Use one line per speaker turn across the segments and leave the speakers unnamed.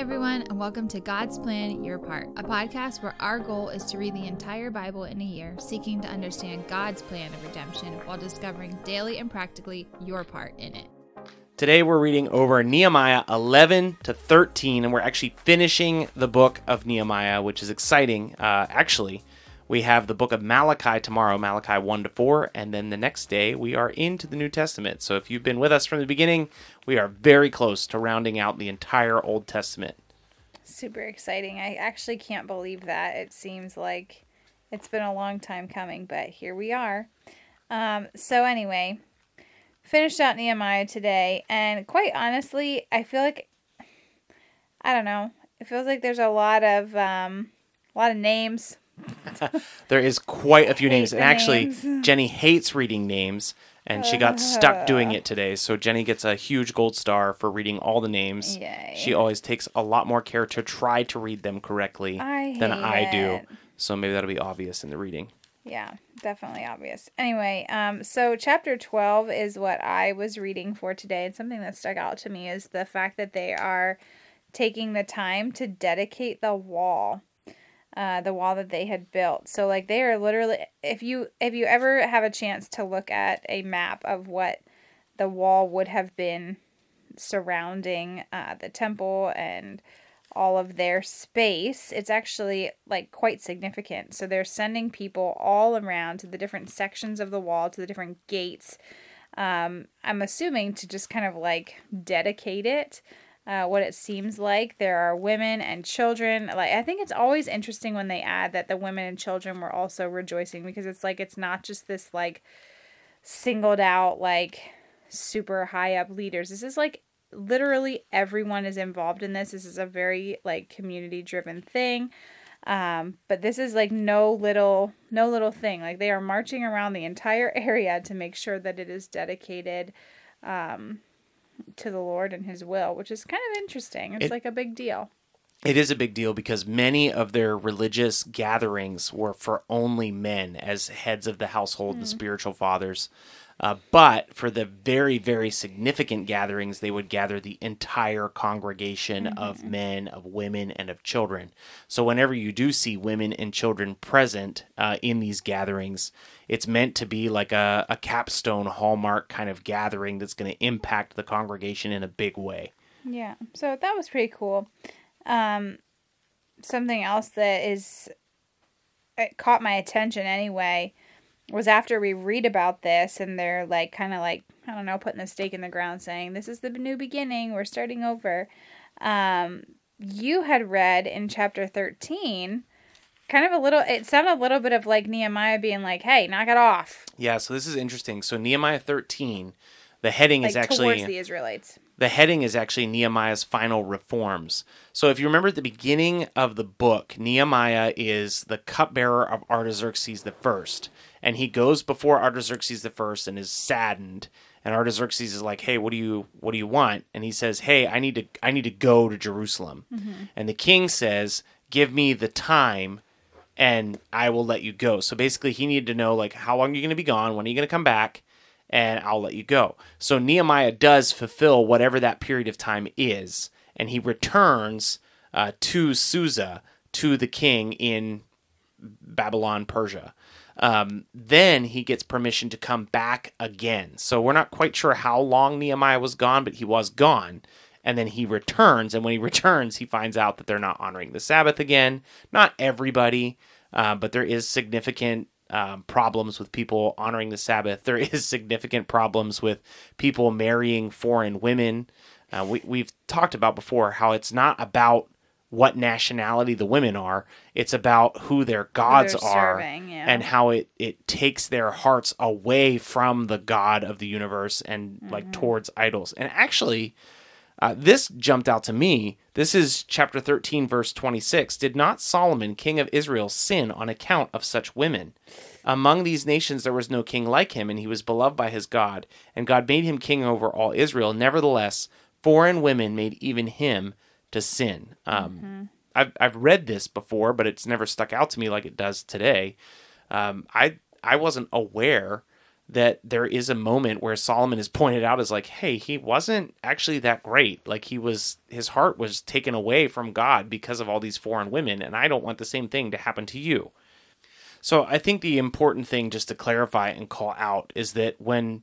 everyone, and welcome to God's Plan Your Part, a podcast where our goal is to read the entire Bible in a year, seeking to understand God's plan of redemption while discovering daily and practically your part in it.
Today we're reading over Nehemiah 11 to 13, and we're actually finishing the book of Nehemiah, which is exciting. Uh, actually, we have the book of Malachi tomorrow, Malachi 1 to 4, and then the next day we are into the New Testament. So if you've been with us from the beginning, we are very close to rounding out the entire Old Testament.
Super exciting. I actually can't believe that. It seems like it's been a long time coming, but here we are. Um, so, anyway, finished out Nehemiah today, and quite honestly, I feel like I don't know. It feels like there's a lot of um, a lot of names,
there is quite a few names, and actually,
names.
Jenny hates reading names, and she got stuck doing it today. So Jenny gets a huge gold star for reading all the names.
Yay.
She always takes a lot more care to try to read them correctly
I
than I do.
it.
So maybe that'll be obvious in the reading.
Yeah, definitely obvious. Anyway, um, so chapter 12 is what I was reading for today, and something that stuck out to me is the fact that they are taking the time to dedicate the wall. Uh, the wall that they had built. So like they are literally if you if you ever have a chance to look at a map of what the wall would have been surrounding uh, the temple and all of their space, it's actually like quite significant. So they're sending people all around to the different sections of the wall, to the different gates. Um, I'm assuming to just kind of like dedicate it. Uh, what it seems like there are women and children. Like I think it's always interesting when they add that the women and children were also rejoicing because it's like it's not just this like singled out like super high up leaders. This is like literally everyone is involved in this. This is a very like community driven thing. Um, but this is like no little no little thing. Like they are marching around the entire area to make sure that it is dedicated um, to the Lord and His will, which is kind of interesting. It's
It-
like a big deal.
It is a big deal because many of their religious gatherings were for only men as heads of the household and hmm. spiritual fathers. Uh, but for the very, very significant gatherings, they would gather the entire congregation of men, of women, and of children. So, whenever you do see women and children present uh, in these gatherings, it's meant to be like a, a capstone hallmark kind of gathering that's going to impact the congregation in a big way.
Yeah, so that was pretty cool. Um, something else that is it caught my attention anyway was after we read about this and they're like kind of like I don't know putting the stake in the ground saying this is the new beginning we're starting over. Um, you had read in chapter thirteen kind of a little it sounded a little bit of like Nehemiah being like hey knock it off
Yeah, so this is interesting. So Nehemiah 13, the heading
like
is actually
towards the Israelites.
The heading is actually Nehemiah's final reforms. So if you remember at the beginning of the book, Nehemiah is the cupbearer of Artaxerxes the first, and he goes before Artaxerxes the first and is saddened. And Artaxerxes is like, "Hey, what do you what do you want?" And he says, "Hey, I need to I need to go to Jerusalem." Mm-hmm. And the king says, "Give me the time and I will let you go. So basically, he needed to know like how long are you're going to be gone, when are you going to come back, and I'll let you go. So Nehemiah does fulfill whatever that period of time is, and he returns uh, to Susa to the king in Babylon, Persia. Um, then he gets permission to come back again. So we're not quite sure how long Nehemiah was gone, but he was gone. And then he returns, and when he returns, he finds out that they're not honoring the Sabbath again. Not everybody, uh, but there is significant um, problems with people honoring the Sabbath. There is significant problems with people marrying foreign women. Uh, we, we've talked about before how it's not about what nationality the women are. It's about who their gods
they're serving, yeah.
and how it, it takes their hearts away from the God of the universe and like towards idols. And actually, uh, this jumped out to me. This is chapter 13, verse 26. Did not Solomon, king of Israel, sin on account of such women? Among these nations there was no king like him, and he was beloved by his God. And God made him king over all Israel. Nevertheless, foreign women made even him to sin. Um, I've, I've read this before, but it's never stuck out to me like it does today. Um, I I wasn't aware that there is a moment where Solomon is pointed out as like, hey, he wasn't actually that great. Like he was, his heart was taken away from God because of all these foreign women, and I don't want the same thing to happen to you. So I think the important thing just to clarify and call out is that when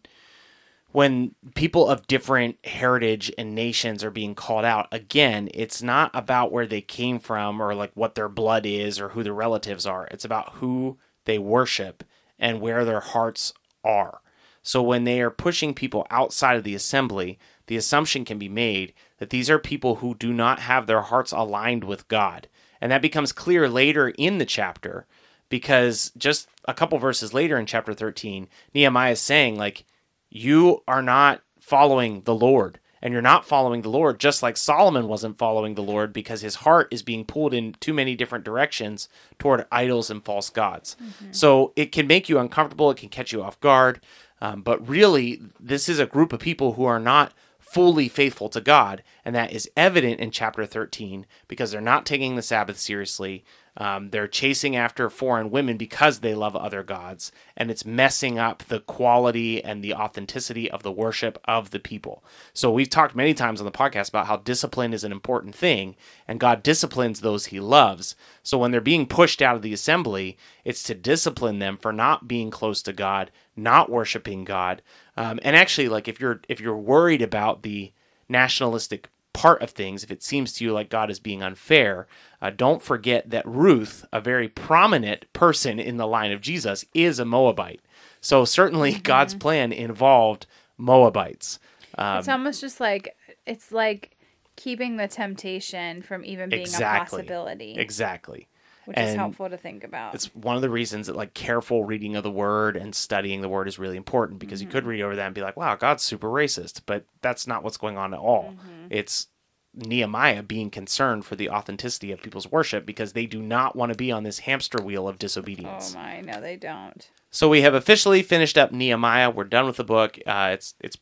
when people of different heritage and nations are being called out, again, it's not about where they came from or like what their blood is or who their relatives are. It's about who they worship and where their hearts are. So when they are pushing people outside of the assembly, the assumption can be made that these are people who do not have their hearts aligned with God. And that becomes clear later in the chapter because just a couple verses later in chapter 13, Nehemiah is saying, like, you are not following the Lord. And you're not following the Lord, just like Solomon wasn't following the Lord because his heart is being pulled in too many different directions toward idols and false gods. Mm-hmm. So it can make you uncomfortable, it can catch you off guard. Um, but really, this is a group of people who are not fully faithful to God. And that is evident in chapter 13 because they're not taking the Sabbath seriously. Um, they're chasing after foreign women because they love other gods, and it's messing up the quality and the authenticity of the worship of the people. So, we've talked many times on the podcast about how discipline is an important thing, and God disciplines those he loves. So, when they're being pushed out of the assembly, it's to discipline them for not being close to God, not worshiping God. Um, and actually, like if you're if you're worried about the nationalistic part of things, if it seems to you like God is being unfair, uh, don't forget that Ruth, a very prominent person in the line of Jesus, is a Moabite. So certainly mm-hmm. God's plan involved Moabites.
Um, it's almost just like it's like keeping the temptation from even being exactly, a possibility.
Exactly.
Which and is helpful to think about.
It's one of the reasons that like careful reading of the word and studying the word is really important because mm-hmm. you could mm-hmm. read over that and be like, wow, God's super racist, but that's not what's going on at all. Mm-hmm. It's Nehemiah being concerned for the authenticity of people's worship because they do not want to be on this hamster wheel of disobedience.
Oh my, no, they don't.
So we have officially finished up Nehemiah. We're done with the book. Uh, it's it's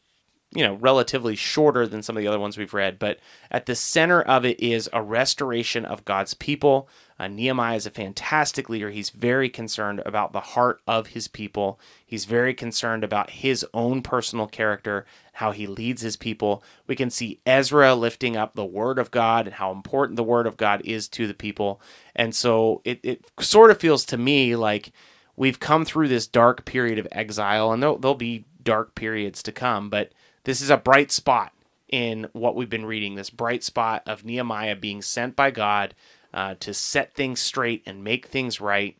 you know relatively shorter than some of the other ones we've read, but at the center of it is a restoration of God's people. Uh, Nehemiah is a fantastic leader. He's very concerned about the heart of his people. He's very concerned about his own personal character, how he leads his people. We can see Ezra lifting up the word of God and how important the word of God is to the people. And so it, it sort of feels to me like we've come through this dark period of exile, and there'll, there'll be dark periods to come, but this is a bright spot in what we've been reading this bright spot of Nehemiah being sent by God uh, to set things straight and make things right.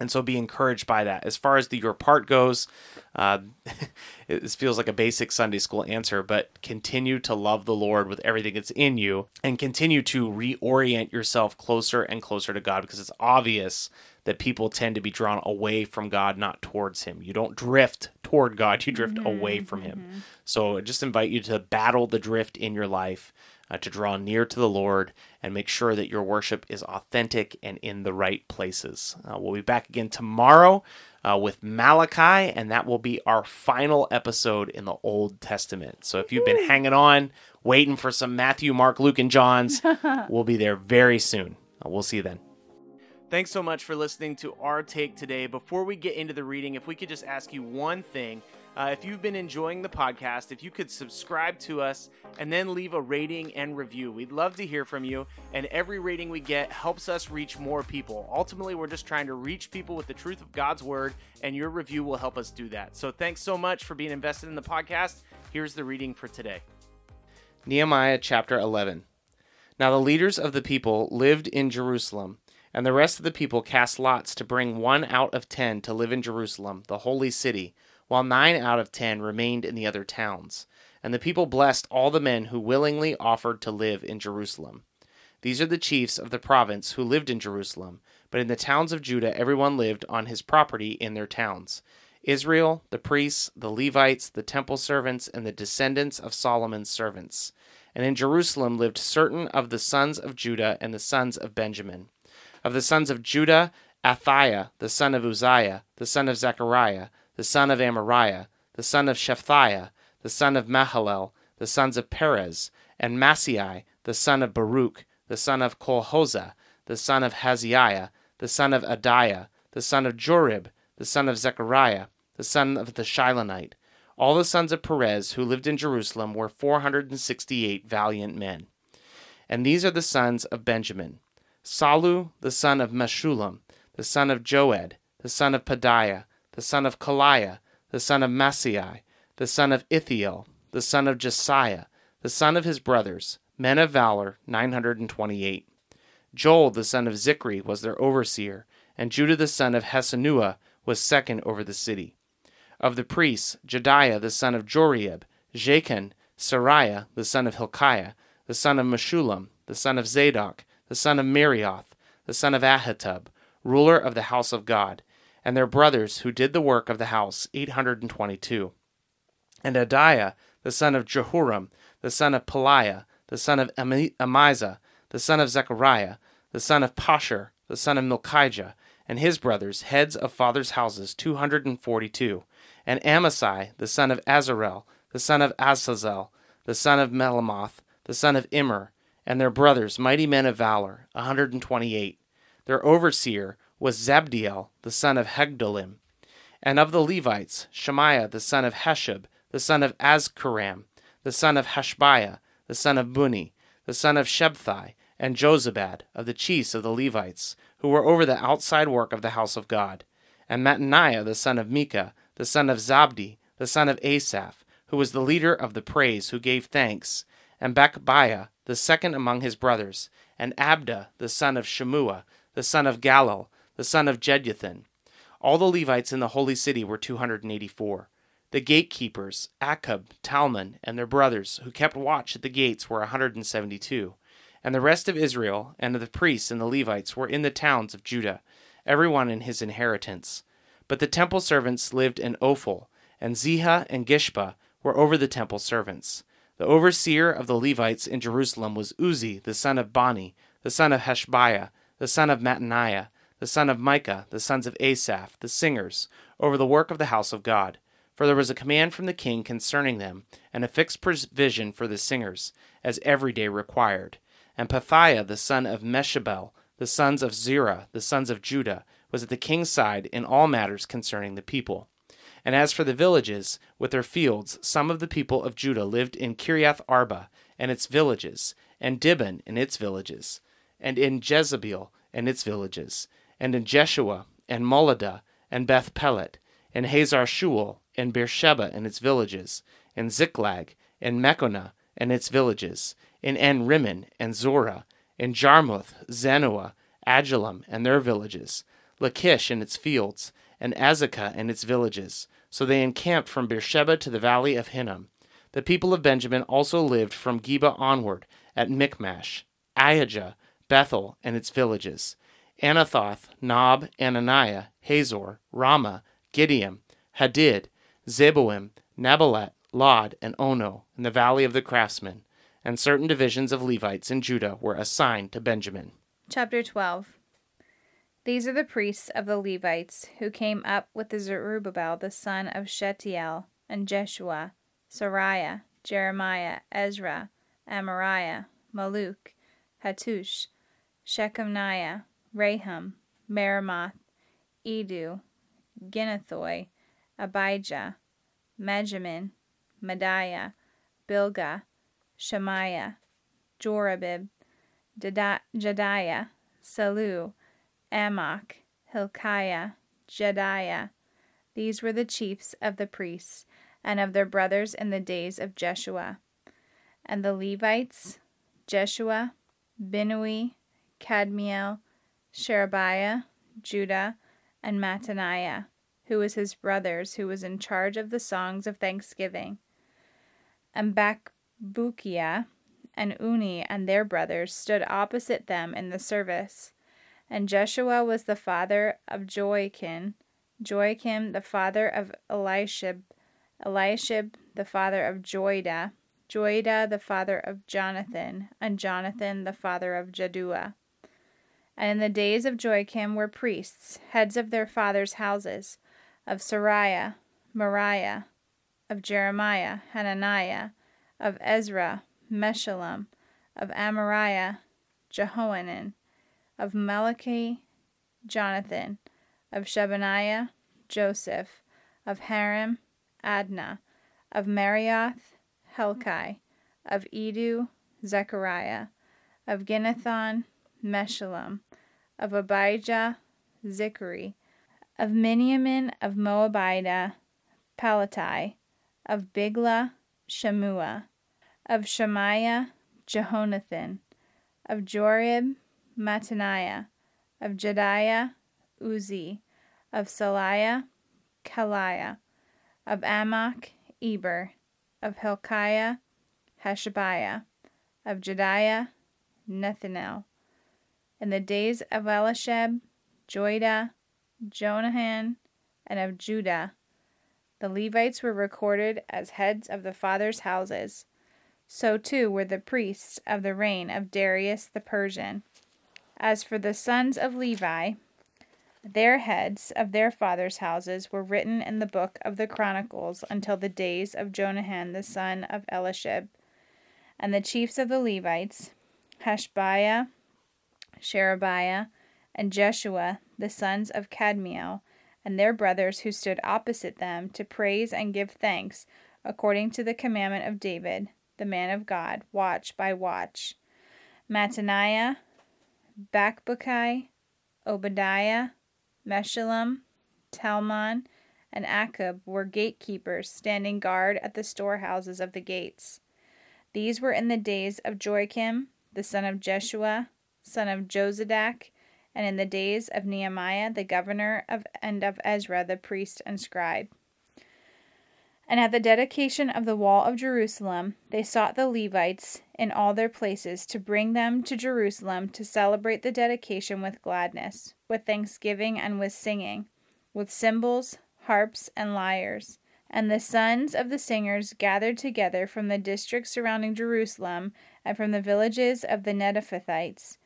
And so be encouraged by that. As far as the your part goes, uh, it feels like a basic Sunday school answer, but continue to love the Lord with everything that's in you and continue to reorient yourself closer and closer to God because it's obvious that people tend to be drawn away from God, not towards Him. You don't drift toward God, you drift mm-hmm, away from Him. Mm-hmm. So I just invite you to battle the drift in your life uh, to draw near to the Lord and make sure that your worship is authentic and in the right places. Uh, we'll be back again tomorrow uh, with Malachi, and that will be our final episode in the Old Testament. So if you've been hanging on, waiting for some Matthew, Mark, Luke, and John's, we'll be there very soon. Uh, we'll see you then. Thanks so much for listening to our take today. Before we get into the reading, if we could just ask you one thing. Uh, if you've been enjoying the podcast, if you could subscribe to us and then leave a rating and review, we'd love to hear from you. And every rating we get helps us reach more people. Ultimately, we're just trying to reach people with the truth of God's word, and your review will help us do that. So thanks so much for being invested in the podcast. Here's the reading for today Nehemiah chapter 11. Now the leaders of the people lived in Jerusalem. And the rest of the people cast lots to bring one out of ten to live in Jerusalem, the holy city, while nine out of ten remained in the other towns. And the people blessed all the men who willingly offered to live in Jerusalem. These are the chiefs of the province who lived in Jerusalem, but in the towns of Judah everyone lived on his property in their towns. Israel, the priests, the Levites, the temple servants, and the descendants of Solomon's servants. And in Jerusalem lived certain of the sons of Judah and the sons of Benjamin. Of the sons of Judah, Athaiah, the son of Uzziah, the son of Zechariah, the son of Amariah, the son of Shephatiah, the son of Mahalalel, the sons of Perez, and Maaseiah, the son of Baruch, the son of Colhozeh, the son of Hazaiah, the son of Adaiah, the son of Jorib, the son of Zechariah, the son of the Shilonite. All the sons of Perez who lived in Jerusalem were 468 valiant men. And these are the sons of Benjamin Sallu, the son of Meshullam, the son of Joed, the son of Pedaiah, the son of Kaliah, the son of Maaseiah, the son of Ithiel, the son of Jesiah, the son of his brothers, men of valor, 928. Joel, the son of Zichri, was their overseer, and Judah, the son of Hasenua, was second over the city. Of the priests, Jedaiah, the son of Joriab, Jachin, Seraiah, the son of Hilkiah, the son of Meshullam, the son of Zadok, the son of Meraioth, the son of Ahitub, ruler of the house of God, and their brothers who did the work of the house, 822. And Adaiah, the son of Jehoram, the son of Pelaiah, the son of Amizah, the son of Zechariah, the son of Pashhur, the son of Malchijah, and his brothers, heads of fathers' houses, 242. And Amasai, the son of Azarel, the son of Azazel, the son of Melamoth, the son of Immer, and their brothers, mighty men of valor, a 128. Their overseer was Zabdiel, the son of Hagdolim. And of the Levites, Shemaiah, the son of Hashab, the son of Azkaram, the son of Hashabiah, the son of Bunni, the son of Shebthai, and Jozabad, of the chiefs of the Levites, who were over the outside work of the house of God, and Mattaniah, the son of Micah, the son of Zabdi, the son of Asaph, who was the leader of the praise, who gave thanks, and Bakbiah, the second among his brothers, and Abda, the son of Shemua, the son of Galal, the son of Jeduthun. All the Levites in the holy city were 284. The gatekeepers, Akkub, Talmon, and their brothers, who kept watch at the gates, were 172. And the rest of Israel, and the priests and the Levites, were in the towns of Judah, every one in his inheritance. But the temple servants lived in Ophel, and Ziha and Gishpa were over the temple servants. The overseer of the Levites in Jerusalem was Uzzi, the son of Bani, the son of Hashabiah, the son of Mattaniah, the son of Micah, the sons of Asaph, the singers, over the work of the house of God for there was a command from the king concerning them, and a fixed provision for the singers, as every day required. And Pethiah the son of Meshabel, the sons of Zerah, the sons of Judah, was at the king's side in all matters concerning the people. And as for the villages, with their fields, some of the people of Judah lived in Kiriath Arba and its villages, and Dibon and its villages, and in Jezebel and its villages, and in Jeshua, and Moladah, and Beth Pelet, and Hazar Shual, and Beersheba and its villages, and Ziklag, and Meconah and its villages, in En Rimmon and Zorah, in Jarmuth, Zanoah, Adullam and their villages, Lachish and its fields, and Azekah and its villages. So they encamped from Beersheba to the valley of Hinnom. The people of Benjamin also lived from Geba onward at Michmash, Aijah, Bethel and its villages, Anathoth, Nob, Ananiah, Hazor, Ramah, Gideon, Hadid, Zeboim, Neballat, Lod, and Ono in the valley of the craftsmen, and certain divisions of Levites in Judah were assigned to Benjamin.
Chapter 12 These are the priests of the Levites who came up with the Zerubbabel the son of Shetiel, and Jeshua, Sariah, Jeremiah, Ezra, Amariah, Malluch, Hattush, Shecaniah, Rahum, Meremoth, Edu, Ginnethoi, Abijah, Mejamin, Mediah, Bilgah, Shemaiah, Jorabib, Jediah, Sallu, Amok, Hilkiah, Jediah. These were the chiefs of the priests and of their brothers in the days of Jeshua. And the Levites, Jeshua, Binnui, Kadmiel, Sherebiah, Judah, and Mattaniah who was his brother's, who was in charge of the songs of thanksgiving. And Bakbukiah and Unni and their brothers stood opposite them in the service. And Jeshua was the father of Joachim, Joachim the father of Eliashib, Eliashib the father of Joiada, Joiada the father of Jonathan, and Jonathan the father of Jaddua. And in the days of Joachim were priests, heads of their fathers' houses, of Sariah, Mariah, of Jeremiah, Hananiah, of Ezra, Meshullam, of Amariah, Jehohanan, of Malachi, Jonathan, of Shebaniah, Joseph, of Harim, Adnah, of Marioth, Helkai, of Edu, Zechariah, of Ginnethon, Meshullam, of Abijah, Zichri, of Miniamin of Moabida, Palatai, of Bigla, Shemua, of Shemaiah, Jehonathan, of Jorib, Mattaniah, of Jediah, Uzzi, of Saliah, Kaliah, of Amok, Eber, of Hilkiah, Hashabiah, of Jediah, Nethanel. In the days of Elisheb, Joiada, Jonahan, and of Judah, the Levites were recorded as heads of the fathers' houses. So too were the priests of the reign of Darius the Persian. As for the sons of Levi, their heads of their fathers' houses were written in the book of the Chronicles until the days of Jonahan the son of Elishib. And the chiefs of the Levites, Hashabiah, Sherebiah, and Jeshua, the sons of Kadmiel, and their brothers who stood opposite them to praise and give thanks, according to the commandment of David, the man of God, watch by watch. Mattaniah, Bakbukai, Obadiah, Meshullam, Talmon, and Akkub were gatekeepers standing guard at the storehouses of the gates. These were in the days of Joachim, the son of Jeshua, son of Jozadak, and in the days of Nehemiah the governor of and of Ezra the priest and scribe. And at the dedication of the wall of Jerusalem, they sought the Levites in all their places to bring them to Jerusalem to celebrate the dedication with gladness, with thanksgiving, and with singing, with cymbals, harps, and lyres. And the sons of the singers gathered together from the districts surrounding Jerusalem and from the villages of the Netophathites,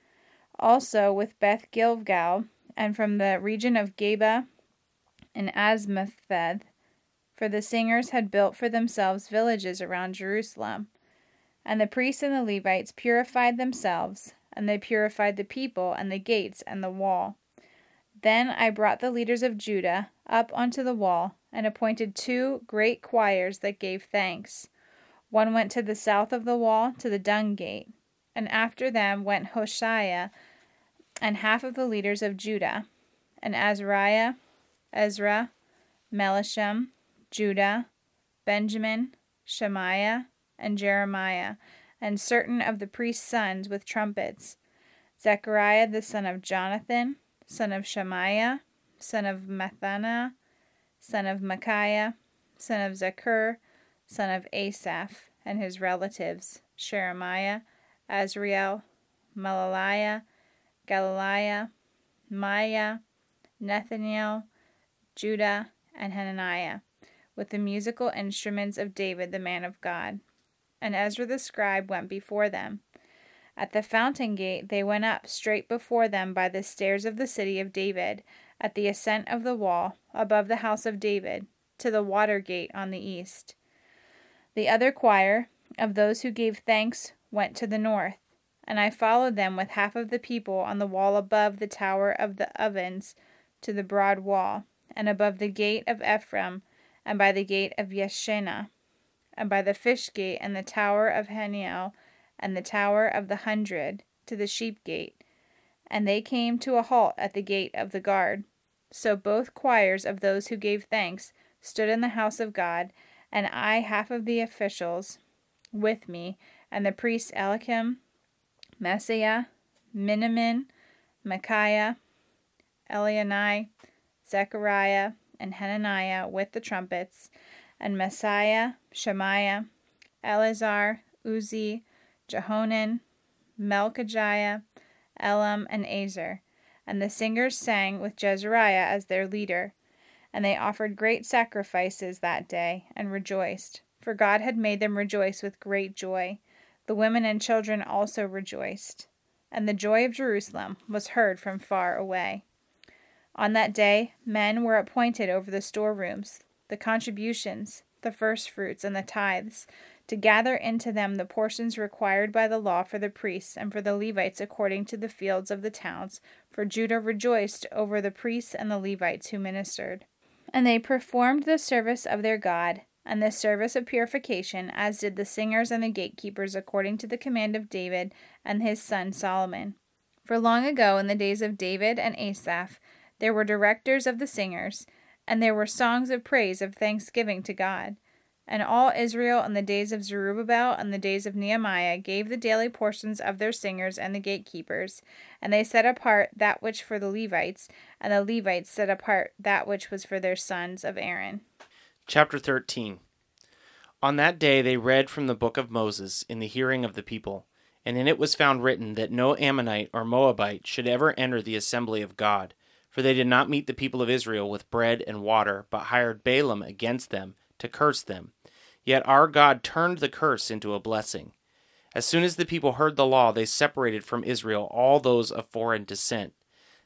also with Beth Gilgal, and from the region of Geba and Azmaveth for the singers had built for themselves villages around Jerusalem. And the priests and the Levites purified themselves, and they purified the people and the gates and the wall. Then I brought the leaders of Judah up onto the wall, and appointed two great choirs that gave thanks. One went to the south of the wall to the dung gate, and after them went Hoshea and half of the leaders of Judah, and Azariah, Ezra, Melisham, Judah, Benjamin, Shemaiah, and Jeremiah, and certain of the priest's sons with trumpets Zechariah the son of Jonathan, son of Shemaiah, son of Mathana, son of Micaiah, son of Zechur, son of Asaph, and his relatives Sheremiah, Azriel, Malaliah, Galaliah, Maiah, Nathaniel, Judah, and Hananiah with the musical instruments of David the man of God. And Ezra the scribe went before them. At the fountain gate they went up straight before them by the stairs of the city of David, at the ascent of the wall, above the house of David, to the water gate on the east. The other choir, of those who gave thanks, went to the north, and I followed them with half of the people on the wall above the tower of the ovens to the broad wall, and above the gate of Ephraim and by the gate of Yeshena, and by the fish gate, and the tower of Haniel, and the tower of the hundred, to the sheep gate. And they came to a halt at the gate of the guard. So both choirs of those who gave thanks stood in the house of God, and I half of the officials with me, and the priests Eliakim, Maaseiah, Miniamin, Micaiah, Elianai, Zechariah, and Hananiah with the trumpets, and Maaseiah, Shemaiah, Eleazar, Uzzi, Jehonan, Malchiah, Elam, and Azer. And the singers sang with Jezariah as their leader. And they offered great sacrifices that day, and rejoiced, for God had made them rejoice with great joy. The women and children also rejoiced. And the joy of Jerusalem was heard from far away. On that day, men were appointed over the storerooms, the contributions, the firstfruits, and the tithes, to gather into them the portions required by the law for the priests and for the Levites according to the fields of the towns, for Judah rejoiced over the priests and the Levites who ministered. And they performed the service of their God, and the service of purification, as did the singers and the gatekeepers, according to the command of David and his son Solomon. For long ago, in the days of David and Asaph, there were directors of the singers, and there were songs of praise of thanksgiving to God. And all Israel in the days of Zerubbabel and the days of Nehemiah gave the daily portions of their singers and the gatekeepers, and they set apart that which for the Levites, and the Levites set apart that which was for their sons of Aaron.
Chapter 13 On that day they read from the book of Moses in the hearing of the people, and in it was found written that no Ammonite or Moabite should ever enter the assembly of God, for they did not meet the people of Israel with bread and water, but hired Balaam against them to curse them. Yet our God turned the curse into a blessing. As soon as the people heard the law, they separated from Israel all those of foreign descent.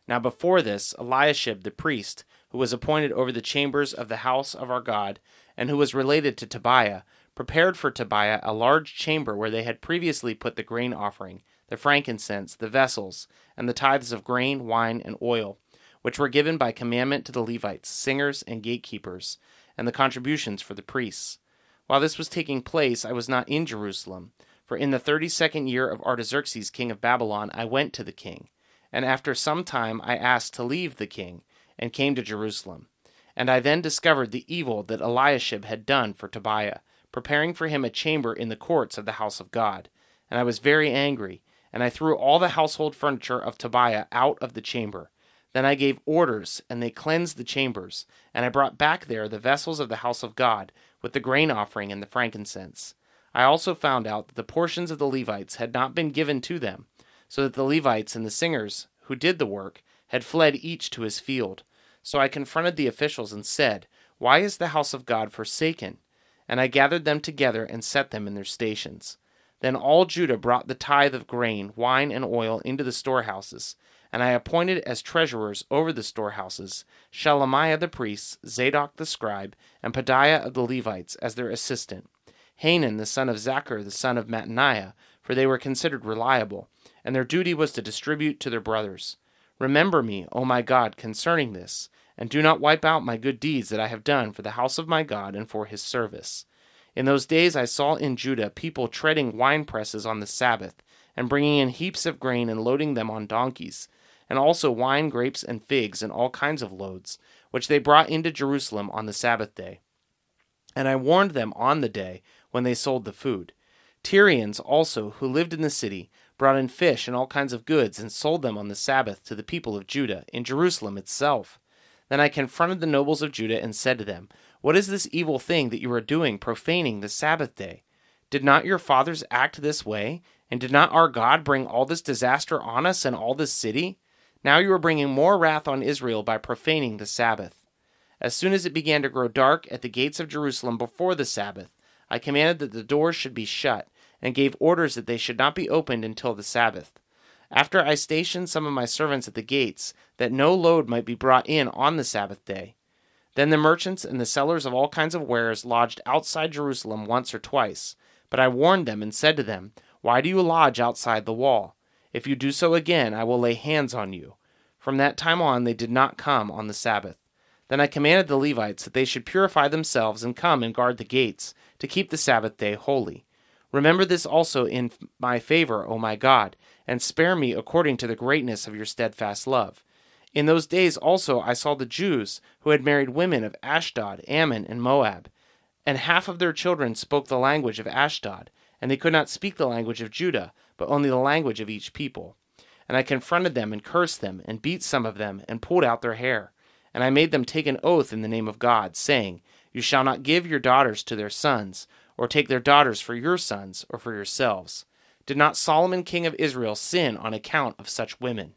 Now before this, Eliashib the priest, who was appointed over the chambers of the house of our God, and who was related to Tobiah, prepared for Tobiah a large chamber where they had previously put the grain offering, the frankincense, the vessels, and the tithes of grain, wine, and oil, which were given by commandment to the Levites, singers, and gatekeepers, and the contributions for the priests. While this was taking place, I was not in Jerusalem, for in the thirty second year of Artaxerxes king of Babylon I went to the king, and after some time I asked to leave the king, and came to Jerusalem. And I then discovered the evil that Eliashib had done for Tobiah, preparing for him a chamber in the courts of the house of God. And I was very angry, and I threw all the household furniture of Tobiah out of the chamber. Then I gave orders, and they cleansed the chambers, and I brought back there the vessels of the house of God, with the grain offering and the frankincense. I also found out that the portions of the Levites had not been given to them, so that the Levites and the singers who did the work had fled each to his field. So I confronted the officials and said, Why is the house of God forsaken? And I gathered them together and set them in their stations. Then all Judah brought the tithe of grain, wine, and oil into the storehouses, and I appointed as treasurers over the storehouses Shelemiah the priest, Zadok the scribe, and Pedaiah of the Levites as their assistant, Hanan the son of Zaccur the son of Mattaniah, for they were considered reliable, and their duty was to distribute to their brothers. Remember me, O my God, concerning this, and do not wipe out my good deeds that I have done for the house of my God and for his service. In those days I saw in Judah people treading wine presses on the Sabbath, and bringing in heaps of grain and loading them on donkeys, and also wine, grapes, and figs, and all kinds of loads, which they brought into Jerusalem on the Sabbath day. And I warned them on the day when they sold the food. Tyrians also, who lived in the city, brought in fish and all kinds of goods, and sold them on the Sabbath to the people of Judah, in Jerusalem itself. Then I confronted the nobles of Judah and said to them, What is this evil thing that you are doing, profaning the Sabbath day? Did not your fathers act this way? And did not our God bring all this disaster on us and all this city? Now you are bringing more wrath on Israel by profaning the Sabbath. As soon as it began to grow dark at the gates of Jerusalem before the Sabbath, I commanded that the doors should be shut, and gave orders that they should not be opened until the Sabbath. After I stationed some of my servants at the gates, that no load might be brought in on the Sabbath day. Then the merchants and the sellers of all kinds of wares lodged outside Jerusalem once or twice. But I warned them and said to them, Why do you lodge outside the wall? If you do so again, I will lay hands on you. From that time on, they did not come on the Sabbath. Then I commanded the Levites that they should purify themselves and come and guard the gates, to keep the Sabbath day holy. Remember this also in my favor, O my God, and spare me according to the greatness of your steadfast love. In those days also I saw the Jews who had married women of Ashdod, Ammon, and Moab, and half of their children spoke the language of Ashdod, and they could not speak the language of Judah, but only the language of each people. And I confronted them and cursed them, and beat some of them, and pulled out their hair. And I made them take an oath in the name of God, saying, You shall not give your daughters to their sons, or take their daughters for your sons, or for yourselves. Did not Solomon king of Israel sin on account of such women?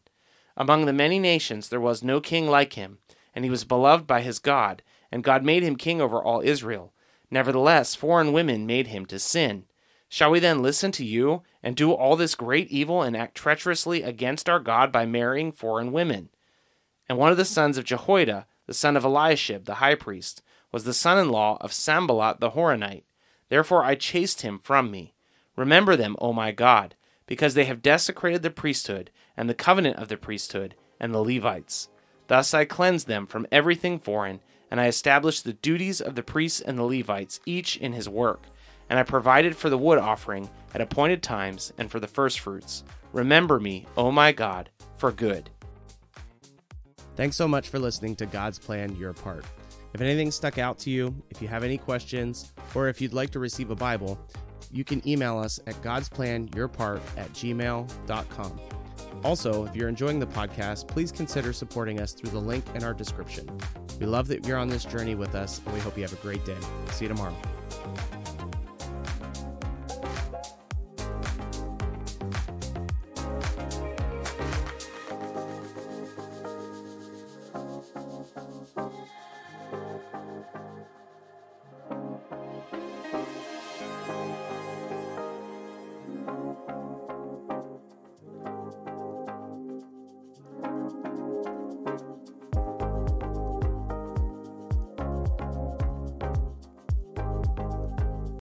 Among the many nations there was no king like him, and he was beloved by his God, and God made him king over all Israel. Nevertheless, foreign women made him to sin. Shall we then listen to you and do all this great evil and act treacherously against our God by marrying foreign women? And one of the sons of Jehoiada, the son of Eliashib, the high priest, was the son in law of Sanballat the Horonite. Therefore I chased him from me. Remember them, O my God, because they have desecrated the priesthood and the covenant of the priesthood and the Levites. Thus I cleansed them from everything foreign
and I established the duties of the priests and the Levites, each in his work. And I provided for the wood offering at appointed times and for the firstfruits. Remember me, O my God, for good.
Thanks so much for listening to God's Plan Your Part. If anything stuck out to you, if you have any questions, or if you'd like to receive a Bible, you can email us at godsplanyourpart at gmail.com. Also, if you're enjoying the podcast, please consider supporting us through the link in our description. We love that you're on this journey with us, and we hope you have a great day. See you tomorrow.